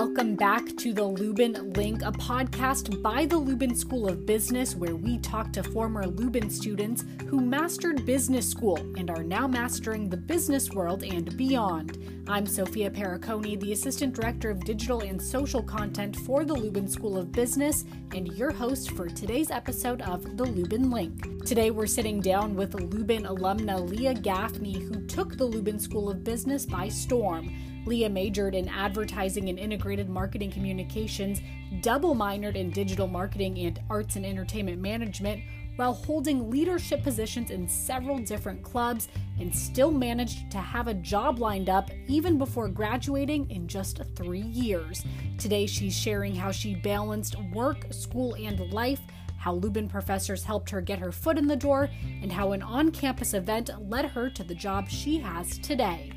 Welcome back to the Lubin Link, a podcast by the Lubin School of Business, where we talk to former Lubin students who mastered business school and are now mastering the business world and beyond. I'm Sophia Periconi, the Assistant Director of Digital and Social Content for the Lubin School of Business, and your host for today's episode of the Lubin Link. Today, we're sitting down with Lubin alumna Leah Gaffney, who took the Lubin School of Business by storm. Leah majored in advertising and integrated marketing communications, double minored in digital marketing and arts and entertainment management, while holding leadership positions in several different clubs and still managed to have a job lined up even before graduating in just three years. Today, she's sharing how she balanced work, school, and life how Lubin professors helped her get her foot in the door, and how an on campus event led her to the job she has today.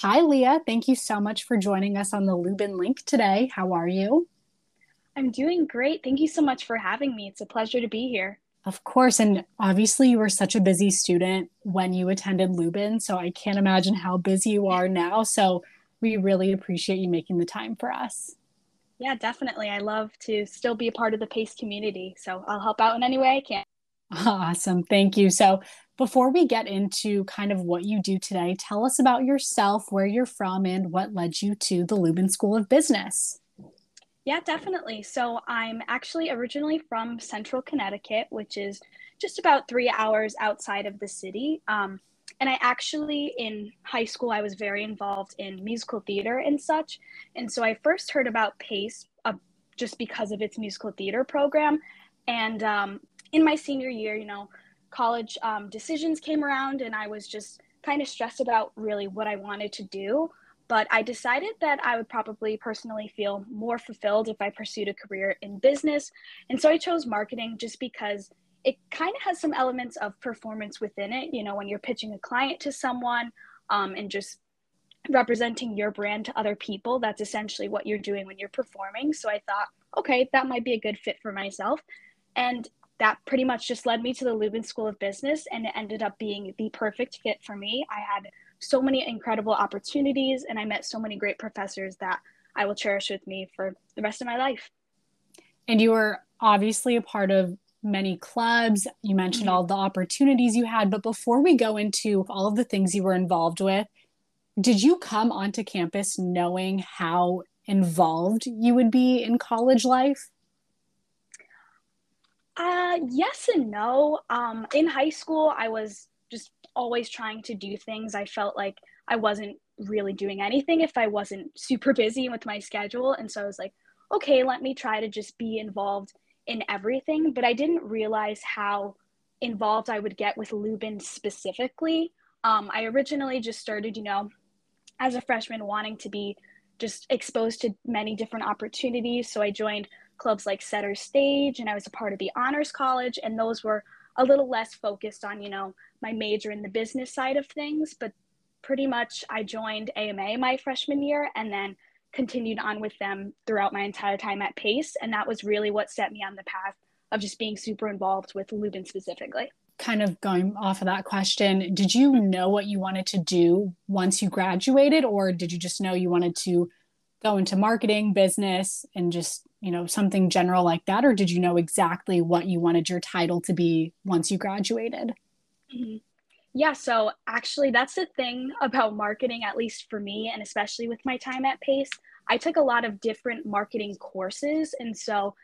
Hi, Leah. Thank you so much for joining us on the Lubin Link today. How are you? I'm doing great. Thank you so much for having me. It's a pleasure to be here. Of course. And obviously, you were such a busy student when you attended Lubin. So I can't imagine how busy you are now. So we really appreciate you making the time for us. Yeah, definitely. I love to still be a part of the PACE community. So I'll help out in any way I can. Awesome. Thank you. So before we get into kind of what you do today, tell us about yourself, where you're from, and what led you to the Lubin School of Business. Yeah, definitely. So I'm actually originally from Central Connecticut, which is just about three hours outside of the city. Um, and I actually, in high school, I was very involved in musical theater and such. And so I first heard about PACE uh, just because of its musical theater program. And um, in my senior year, you know, college um, decisions came around and I was just kind of stressed about really what I wanted to do. But I decided that I would probably personally feel more fulfilled if I pursued a career in business. And so I chose marketing just because it kind of has some elements of performance within it. You know, when you're pitching a client to someone um, and just representing your brand to other people, that's essentially what you're doing when you're performing. So I thought, okay, that might be a good fit for myself. And that pretty much just led me to the Lubin School of Business, and it ended up being the perfect fit for me. I had so many incredible opportunities, and I met so many great professors that I will cherish with me for the rest of my life. And you were obviously a part of many clubs. You mentioned mm-hmm. all the opportunities you had, but before we go into all of the things you were involved with, did you come onto campus knowing how involved you would be in college life? Uh, yes and no. Um, in high school, I was just always trying to do things. I felt like I wasn't really doing anything if I wasn't super busy with my schedule. And so I was like, okay, let me try to just be involved in everything. But I didn't realize how involved I would get with Lubin specifically. Um, I originally just started, you know, as a freshman wanting to be just exposed to many different opportunities. So I joined clubs like Setter Stage, and I was a part of the Honors College, and those were a little less focused on, you know, my major in the business side of things. But pretty much I joined AMA my freshman year and then continued on with them throughout my entire time at Pace. And that was really what set me on the path of just being super involved with Lubin specifically. Kind of going off of that question, did you know what you wanted to do once you graduated, or did you just know you wanted to go into marketing, business, and just you know something general like that? Or did you know exactly what you wanted your title to be once you graduated? Mm-hmm. yeah so actually that's the thing about marketing at least for me and especially with my time at pace. I took a lot of different marketing courses and so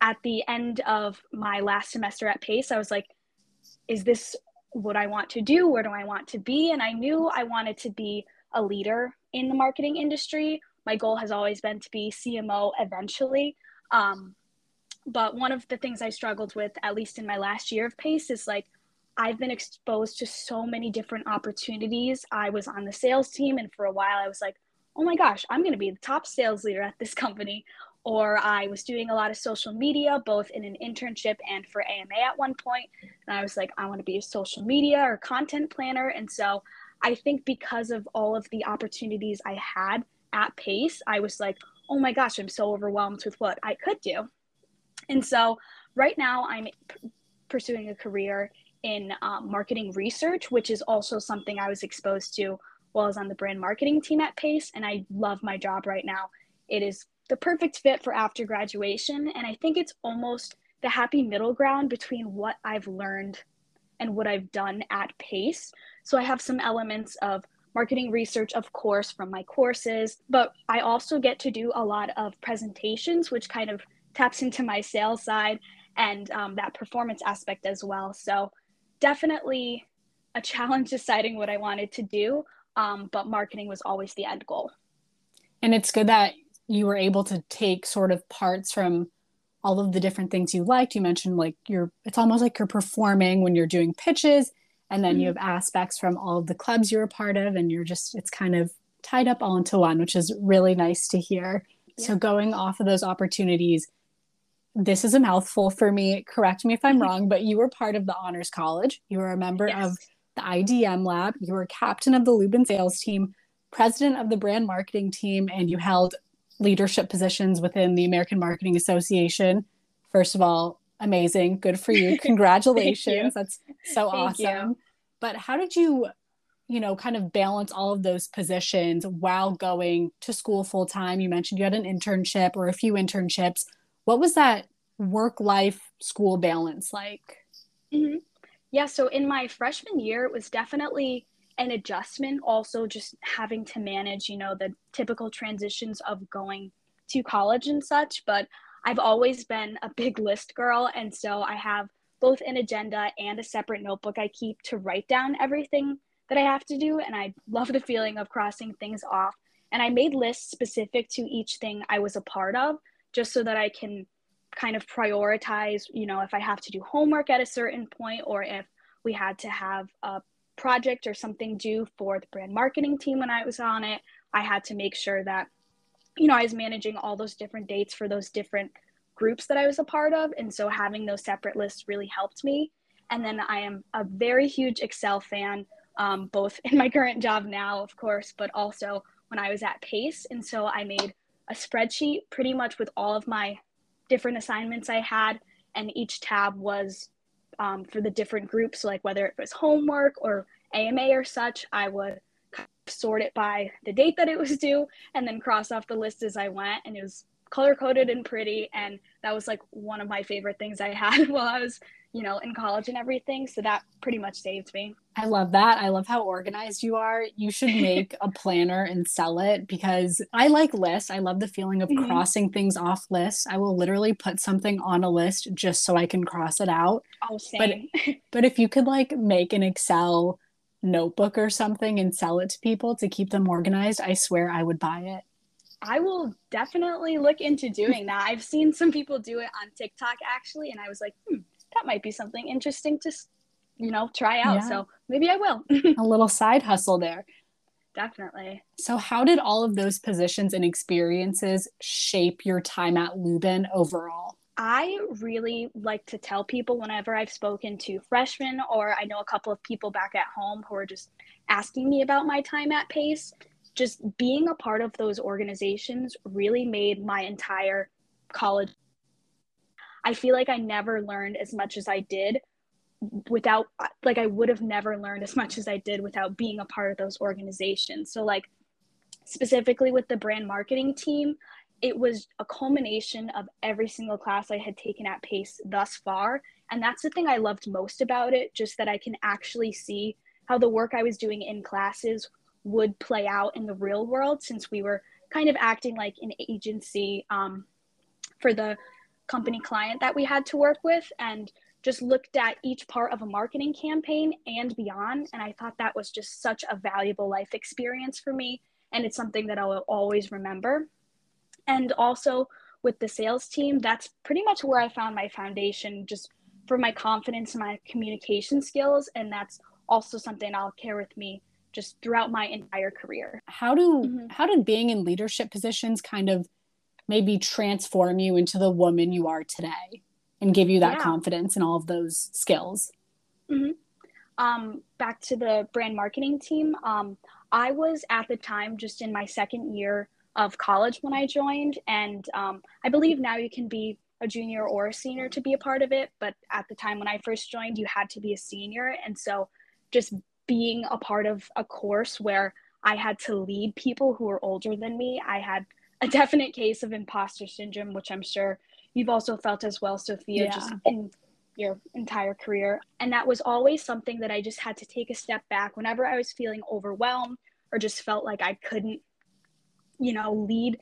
at the end of my last semester at pace i was like is this what i want to do? Where do i want to be? And i knew i wanted to be a leader in the marketing industry my goal has always been to be CMO eventually. Um, but one of the things I struggled with, at least in my last year of PACE, is like I've been exposed to so many different opportunities. I was on the sales team, and for a while I was like, oh my gosh, I'm going to be the top sales leader at this company. Or I was doing a lot of social media, both in an internship and for AMA at one point. And I was like, I want to be a social media or content planner. And so I think because of all of the opportunities I had, at pace, I was like, oh my gosh, I'm so overwhelmed with what I could do. And so right now I'm p- pursuing a career in um, marketing research, which is also something I was exposed to well was on the brand marketing team at Pace. And I love my job right now. It is the perfect fit for after graduation. And I think it's almost the happy middle ground between what I've learned and what I've done at Pace. So I have some elements of marketing research, of course, from my courses, but I also get to do a lot of presentations, which kind of taps into my sales side and um, that performance aspect as well. So definitely a challenge deciding what I wanted to do, um, but marketing was always the end goal. And it's good that you were able to take sort of parts from all of the different things you liked. You mentioned like you're, it's almost like you're performing when you're doing pitches, and then mm-hmm. you have aspects from all of the clubs you're a part of, and you're just, it's kind of tied up all into one, which is really nice to hear. Yeah. So, going off of those opportunities, this is a mouthful for me. Correct me if I'm wrong, but you were part of the Honors College. You were a member yes. of the IDM Lab. You were captain of the Lubin sales team, president of the brand marketing team, and you held leadership positions within the American Marketing Association. First of all, amazing. Good for you. Congratulations. you. That's so Thank awesome. You. But how did you, you know, kind of balance all of those positions while going to school full time? You mentioned you had an internship or a few internships. What was that work life school balance like? Mm-hmm. Yeah, so in my freshman year, it was definitely an adjustment. Also, just having to manage, you know, the typical transitions of going to college and such. But I've always been a big list girl. And so I have both an agenda and a separate notebook I keep to write down everything that I have to do. And I love the feeling of crossing things off. And I made lists specific to each thing I was a part of just so that I can kind of prioritize, you know, if I have to do homework at a certain point or if we had to have a project or something due for the brand marketing team when I was on it, I had to make sure that, you know, I was managing all those different dates for those different groups that I was a part of. And so having those separate lists really helped me. And then I am a very huge Excel fan, um, both in my current job now, of course, but also when I was at Pace. And so I made a spreadsheet pretty much with all of my different assignments I had, and each tab was um, for the different groups. So, like whether it was homework or AMA or such, I would sort it by the date that it was due and then cross off the list as I went. And it was color coded and pretty. And that was like one of my favorite things I had while I was you know, in college and everything. So that pretty much saved me. I love that. I love how organized you are. You should make a planner and sell it because I like lists. I love the feeling of mm-hmm. crossing things off lists. I will literally put something on a list just so I can cross it out. Oh, same. But, but if you could like make an Excel notebook or something and sell it to people to keep them organized, I swear I would buy it. I will definitely look into doing that. I've seen some people do it on TikTok actually, and I was like, hmm, that might be something interesting to you know try out yeah. so maybe i will a little side hustle there definitely so how did all of those positions and experiences shape your time at lubin overall i really like to tell people whenever i've spoken to freshmen or i know a couple of people back at home who are just asking me about my time at pace just being a part of those organizations really made my entire college I feel like I never learned as much as I did without like I would have never learned as much as I did without being a part of those organizations. So like specifically with the brand marketing team, it was a culmination of every single class I had taken at Pace thus far. And that's the thing I loved most about it, just that I can actually see how the work I was doing in classes would play out in the real world since we were kind of acting like an agency um, for the company client that we had to work with and just looked at each part of a marketing campaign and beyond. And I thought that was just such a valuable life experience for me. And it's something that I'll always remember. And also with the sales team, that's pretty much where I found my foundation just for my confidence and my communication skills. And that's also something I'll carry with me just throughout my entire career. How do mm-hmm. how did being in leadership positions kind of maybe transform you into the woman you are today and give you that yeah. confidence and all of those skills mm-hmm. um, back to the brand marketing team um, i was at the time just in my second year of college when i joined and um, i believe now you can be a junior or a senior to be a part of it but at the time when i first joined you had to be a senior and so just being a part of a course where I had to lead people who were older than me. I had a definite case of imposter syndrome, which I'm sure you've also felt as well, Sophia, yeah. just in your entire career. And that was always something that I just had to take a step back whenever I was feeling overwhelmed or just felt like I couldn't, you know, lead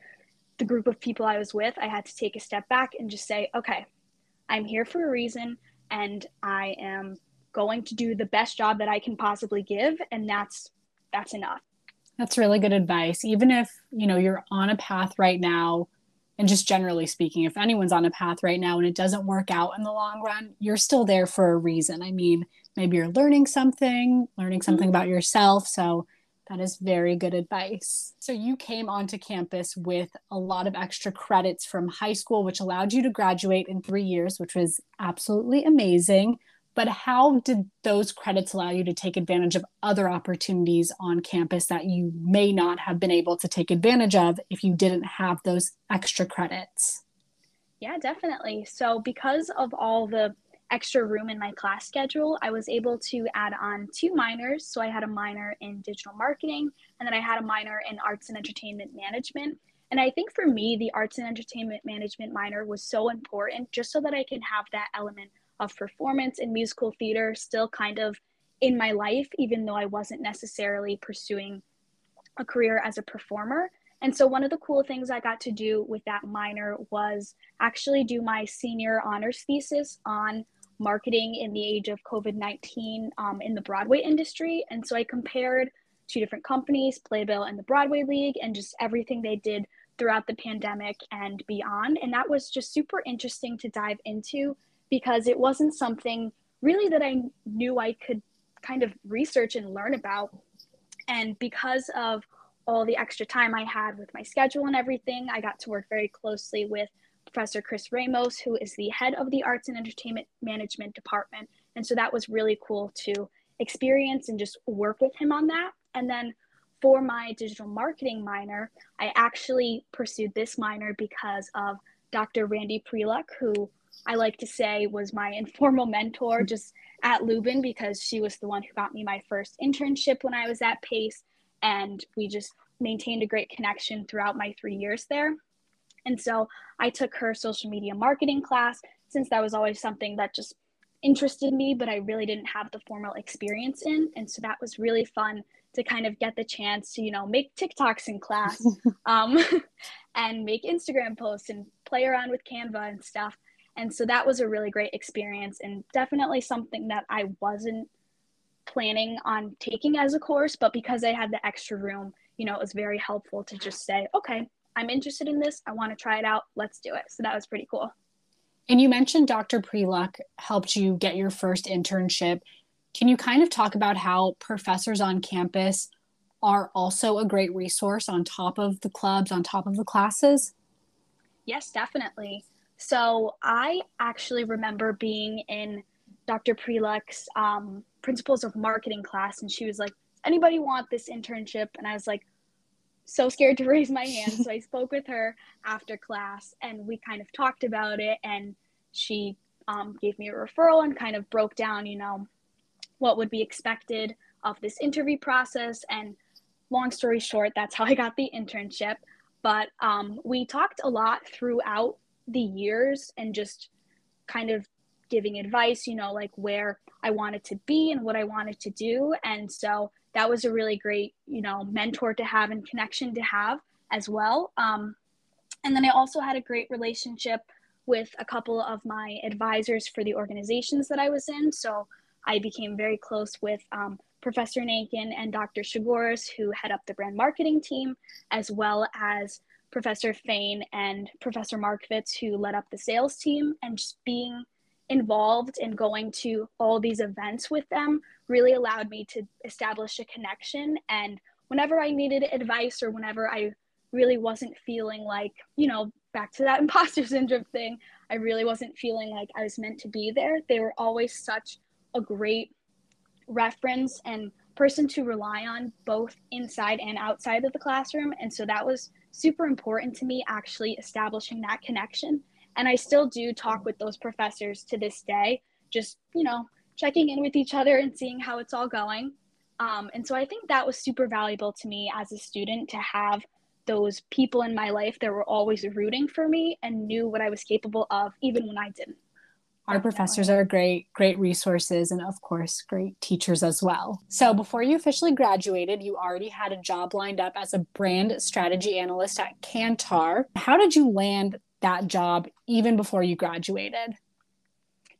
the group of people I was with. I had to take a step back and just say, okay, I'm here for a reason and I am going to do the best job that I can possibly give. And that's that's enough. That's really good advice. Even if, you know, you're on a path right now, and just generally speaking, if anyone's on a path right now and it doesn't work out in the long run, you're still there for a reason. I mean, maybe you're learning something, learning something mm-hmm. about yourself. So that is very good advice. So you came onto campus with a lot of extra credits from high school, which allowed you to graduate in three years, which was absolutely amazing but how did those credits allow you to take advantage of other opportunities on campus that you may not have been able to take advantage of if you didn't have those extra credits? Yeah, definitely. So, because of all the extra room in my class schedule, I was able to add on two minors. So, I had a minor in digital marketing, and then I had a minor in arts and entertainment management. And I think for me, the arts and entertainment management minor was so important just so that I can have that element of performance and musical theater still kind of in my life, even though I wasn't necessarily pursuing a career as a performer. And so, one of the cool things I got to do with that minor was actually do my senior honors thesis on marketing in the age of COVID 19 um, in the Broadway industry. And so, I compared two different companies, Playbill and the Broadway League, and just everything they did throughout the pandemic and beyond. And that was just super interesting to dive into because it wasn't something really that I knew I could kind of research and learn about. And because of all the extra time I had with my schedule and everything, I got to work very closely with Professor Chris Ramos, who is the head of the Arts and Entertainment Management Department. And so that was really cool to experience and just work with him on that. And then for my digital marketing minor, I actually pursued this minor because of Dr. Randi Priluck, who I like to say was my informal mentor just at Lubin because she was the one who got me my first internship when I was at Pace. And we just maintained a great connection throughout my three years there. And so I took her social media marketing class since that was always something that just interested me, but I really didn't have the formal experience in. And so that was really fun to kind of get the chance to, you know, make TikToks in class um, and make Instagram posts and play around with Canva and stuff. And so that was a really great experience and definitely something that I wasn't planning on taking as a course, but because I had the extra room, you know, it was very helpful to just say, okay, I'm interested in this. I want to try it out. Let's do it. So that was pretty cool. And you mentioned Dr. Priluck helped you get your first internship. Can you kind of talk about how professors on campus are also a great resource on top of the clubs, on top of the classes? Yes, definitely. So I actually remember being in Dr. Priluck's um, principles of marketing class, and she was like, "Anybody want this internship?" And I was like, so scared to raise my hand. so I spoke with her after class, and we kind of talked about it, and she um, gave me a referral and kind of broke down, you know, what would be expected of this interview process. And long story short, that's how I got the internship. But um, we talked a lot throughout the years and just kind of giving advice, you know, like where I wanted to be and what I wanted to do. And so that was a really great, you know, mentor to have and connection to have as well. Um, and then I also had a great relationship with a couple of my advisors for the organizations that I was in. So I became very close with um, Professor Nankin and Dr. Shigoris, who head up the brand marketing team, as well as Professor Fain and Professor Markovitz, who led up the sales team, and just being involved and going to all these events with them really allowed me to establish a connection. And whenever I needed advice or whenever I really wasn't feeling like, you know, back to that imposter syndrome thing, I really wasn't feeling like I was meant to be there. They were always such a great reference and person to rely on both inside and outside of the classroom. And so that was super important to me actually establishing that connection. And I still do talk with those professors to this day, just, you know, checking in with each other and seeing how it's all going. Um, and so I think that was super valuable to me as a student to have those people in my life that were always rooting for me and knew what I was capable of, even when I didn't. Our professors are great, great resources, and of course, great teachers as well. So, before you officially graduated, you already had a job lined up as a brand strategy analyst at Kantar. How did you land that job even before you graduated?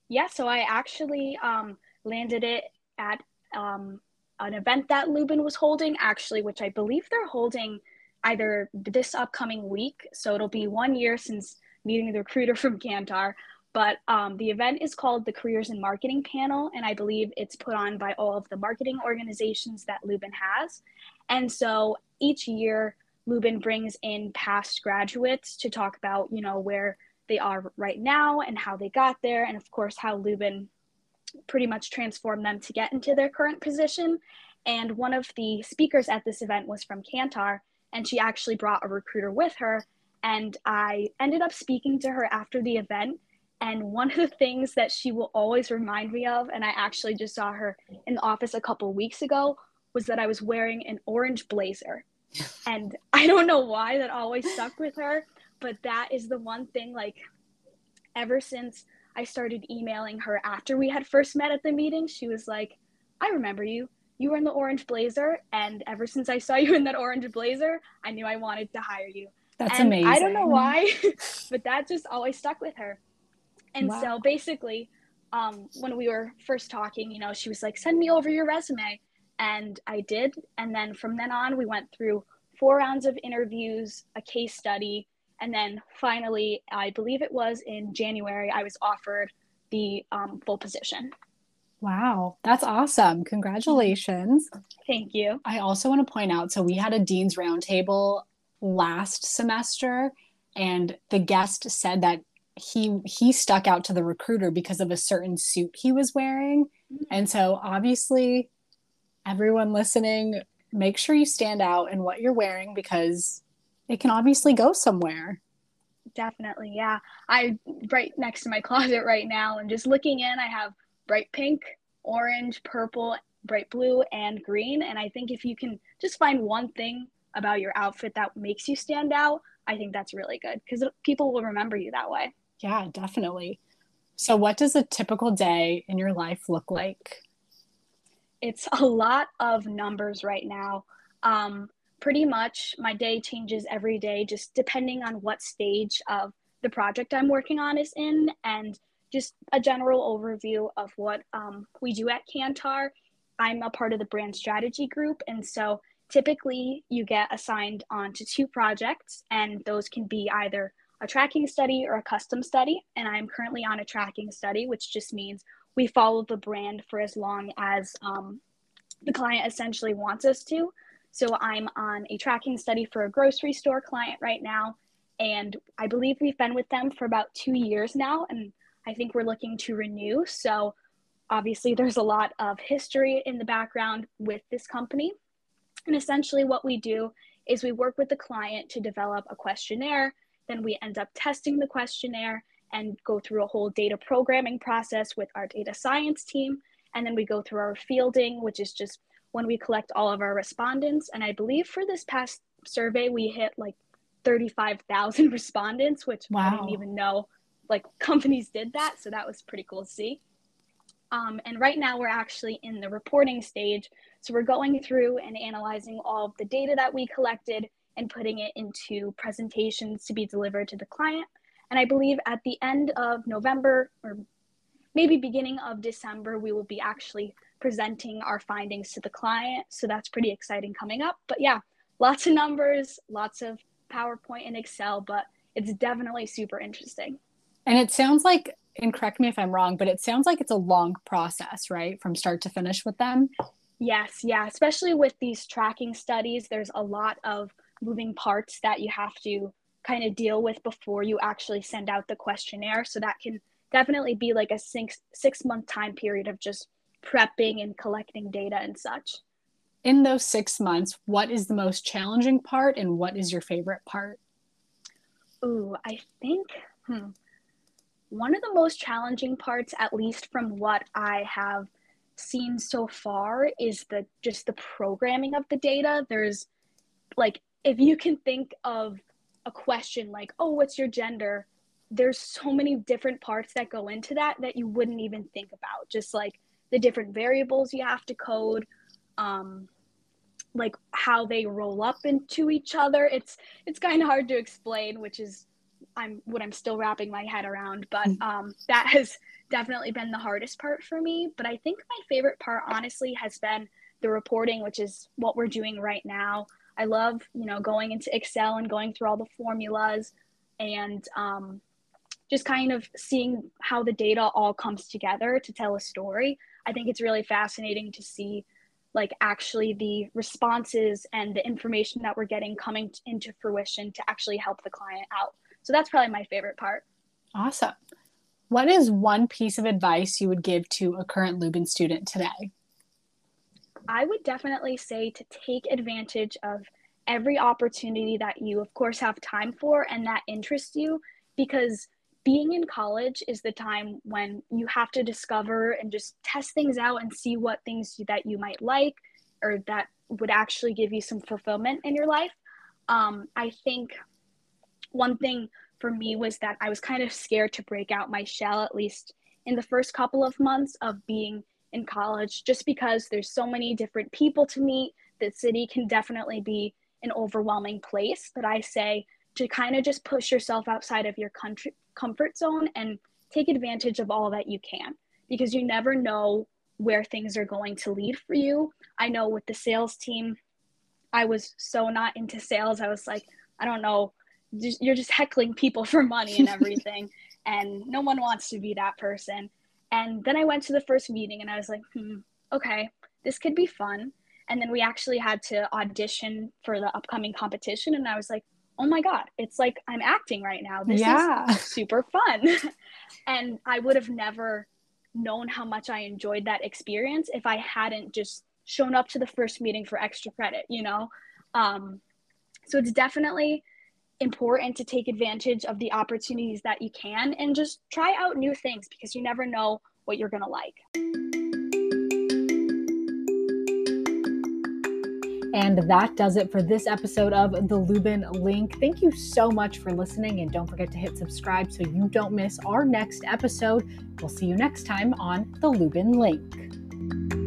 Yeah, so I actually um, landed it at um, an event that Lubin was holding, actually, which I believe they're holding either this upcoming week. So it'll be one year since meeting the recruiter from Kantar. But um, the event is called the Careers in Marketing Panel, and I believe it's put on by all of the marketing organizations that Lubin has. And so each year, Lubin brings in past graduates to talk about, you know, where they are right now and how they got there, and of course, how Lubin pretty much transformed them to get into their current position. And one of the speakers at this event was from Kantar, and she actually brought a recruiter with her. And I ended up speaking to her after the event. And one of the things that she will always remind me of, and I actually just saw her in the office a couple weeks ago, was that I was wearing an orange blazer. And I don't know why that always stuck with her, but that is the one thing, like, ever since I started emailing her after we had first met at the meeting, she was like, I remember you. You were in the orange blazer and ever since i saw you in that orange blazer i knew i wanted to hire you. That's and amazing i don't know why but that just always stuck with her. And wow. so basically um, when we were first talking you know she was like send me over your resume and i did and then from then on we went through four rounds of interviews a case study and then finally i believe it was in january i was offered the um, full position Wow, that's awesome. Congratulations. Thank you. I also want to point out so we had a Dean's Roundtable last semester, and the guest said that he he stuck out to the recruiter because of a certain suit he was wearing. Mm-hmm. And so obviously everyone listening, make sure you stand out in what you're wearing because it can obviously go somewhere. Definitely, yeah. I right next to my closet right now and just looking in, I have bright pink, orange, purple, bright blue, and green. And I think if you can just find one thing about your outfit that makes you stand out, I think that's really good because people will remember you that way. Yeah, definitely. So, what does a typical day in your life look like? It's a lot of numbers right now. Um, pretty much my day changes every day, just depending on what stage of the project I'm working on is in and just a general overview of what um, we do at Kantar. I'm a part of the brand strategy group, and so typically you get assigned onto two projects, and those can be either a tracking study or a custom study. And I'm currently on a tracking study, which just means we follow the brand for as long as um, the client essentially wants us to. So I'm on a tracking study for a grocery store client right now. And I believe we've been with them for about two years now. And I think we're looking to renew. So obviously, there's a lot of history in the background with this company. And essentially, what we do is we work with the client to develop a questionnaire. Then we end up testing the questionnaire and go through a whole data programming process with our data science team. And then we go through our fielding, which is just when we collect all of our respondents. And I believe for this past survey, we hit like 35,000 respondents, which wow. I didn't even know like companies did that. So that was pretty cool to see. Um, and right now we're actually in the reporting stage. So we're going through and analyzing all of the data that we collected and putting it into presentations to be delivered to the client. And I believe at the end of November or maybe beginning of December, we will be actually presenting our findings to the client. So that's pretty exciting coming up. But yeah, lots of numbers, lots of PowerPoint and Excel, but it's definitely super interesting. And it sounds like, and correct me if I'm wrong, but it sounds like it's a long process, right? From start to finish with them. Yes, yeah. Especially with these tracking studies, there's a lot of moving parts that you have to kind of deal with before you actually send out the questionnaire. So that can definitely be like a six six month time period of just prepping and collecting data and such. In those six months, what is the most challenging part and what is your favorite part? Ooh, I think hmm, one of the most challenging parts, at least from what I have seen so far is the just the programming of the data. There's like if you can think of a question like, "Oh, what's your gender?" There's so many different parts that go into that that you wouldn't even think about. Just like the different variables you have to code, um, like how they roll up into each other. It's it's kind of hard to explain, which is I'm what I'm still wrapping my head around. But mm. um, that has definitely been the hardest part for me. But I think my favorite part, honestly, has been the reporting, which is what we're doing right now. I love, you know, going into Excel and going through all the formulas and um, just kind of seeing how the data all comes together to tell a story. I think it's really fascinating to see like actually the responses and the information that we're getting coming t- into fruition to actually help the client out. So that's probably my favorite part. Awesome. What is one piece of advice you would give to a current Lubin student today? I would definitely say to take advantage of every opportunity that you, of course, have time for and that interests you because being in college is the time when you have to discover and just test things out and see what things that you might like or that would actually give you some fulfillment in your life. Um, I think one thing for me was that I was kind of scared to break out my shell, at least in the first couple of months of being in college, just because there's so many different people to meet. The city can definitely be an overwhelming place. But I say to kind of just push yourself outside of your country, comfort zone and take advantage of all that you can because you never know where things are going to lead for you. I know with the sales team, I was so not into sales. I was like, I don't know you're just heckling people for money and everything and no one wants to be that person and then i went to the first meeting and i was like hmm okay this could be fun. And then we actually had to audition for the upcoming competition. And i was like oh my god it's like i'm acting right now. This yeah. is super fun. And i would have never known how much i enjoyed that experience if i hadn't just shown up to the first meeting for extra credit you know? Um, so it's definitely important to take advantage of the opportunities that you can and just try out new things because you never know what you're going to like. And that does it for this episode of the Lubin Link. Thank you so much for listening, and don't forget to hit subscribe so you don't miss our next episode. We'll see you next time on the Lubin Link.